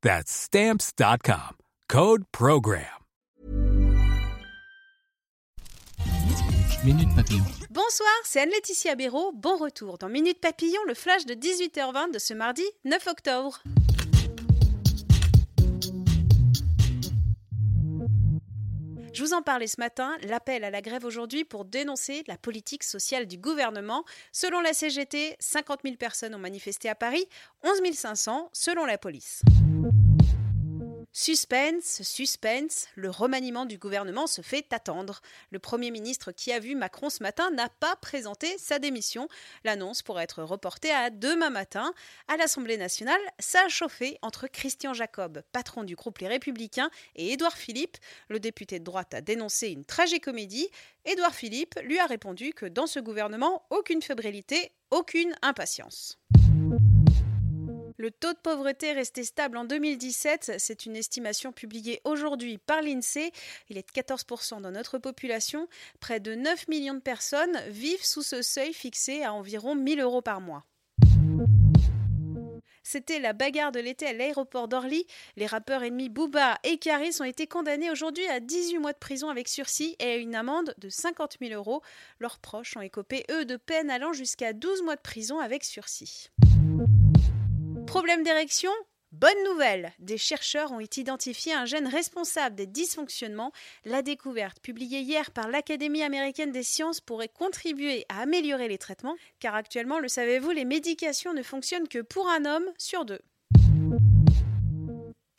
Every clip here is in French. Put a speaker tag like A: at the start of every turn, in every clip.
A: That's Stamps.com. Code PROGRAM.
B: Minute Papillon.
C: Bonsoir, c'est Anne-Laetitia Béraud. Bon retour dans Minute Papillon, le flash de 18h20 de ce mardi 9 octobre. Je vous en parlais ce matin, l'appel à la grève aujourd'hui pour dénoncer la politique sociale du gouvernement. Selon la CGT, 50 000 personnes ont manifesté à Paris, 11 500 selon la police. Suspense, suspense, le remaniement du gouvernement se fait attendre. Le Premier ministre qui a vu Macron ce matin n'a pas présenté sa démission. L'annonce pourrait être reportée à demain matin. À l'Assemblée nationale, ça a chauffé entre Christian Jacob, patron du groupe Les Républicains, et Édouard Philippe. Le député de droite a dénoncé une tragécomédie. Édouard Philippe lui a répondu que dans ce gouvernement, aucune fébrilité, aucune impatience. Le taux de pauvreté est resté stable en 2017. C'est une estimation publiée aujourd'hui par l'INSEE. Il est de 14% dans notre population. Près de 9 millions de personnes vivent sous ce seuil fixé à environ 1000 euros par mois. C'était la bagarre de l'été à l'aéroport d'Orly. Les rappeurs ennemis Booba et Caris ont été condamnés aujourd'hui à 18 mois de prison avec sursis et à une amende de 50 000 euros. Leurs proches ont écopé, eux, de peine allant jusqu'à 12 mois de prison avec sursis. Problème d'érection? Bonne nouvelle Des chercheurs ont identifié un gène responsable des dysfonctionnements. La découverte, publiée hier par l'Académie américaine des sciences, pourrait contribuer à améliorer les traitements, car actuellement, le savez-vous, les médications ne fonctionnent que pour un homme sur deux.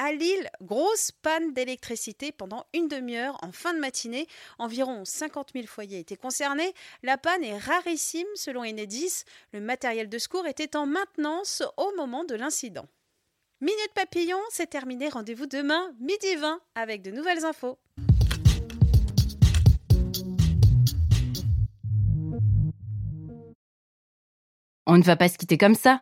C: À Lille, grosse panne d'électricité pendant une demi-heure en fin de matinée. Environ 50 000 foyers étaient concernés. La panne est rarissime selon Enedis. Le matériel de secours était en maintenance au moment de l'incident. Minute Papillon, c'est terminé. Rendez-vous demain, midi 20, avec de nouvelles infos.
D: On ne va pas se quitter comme ça.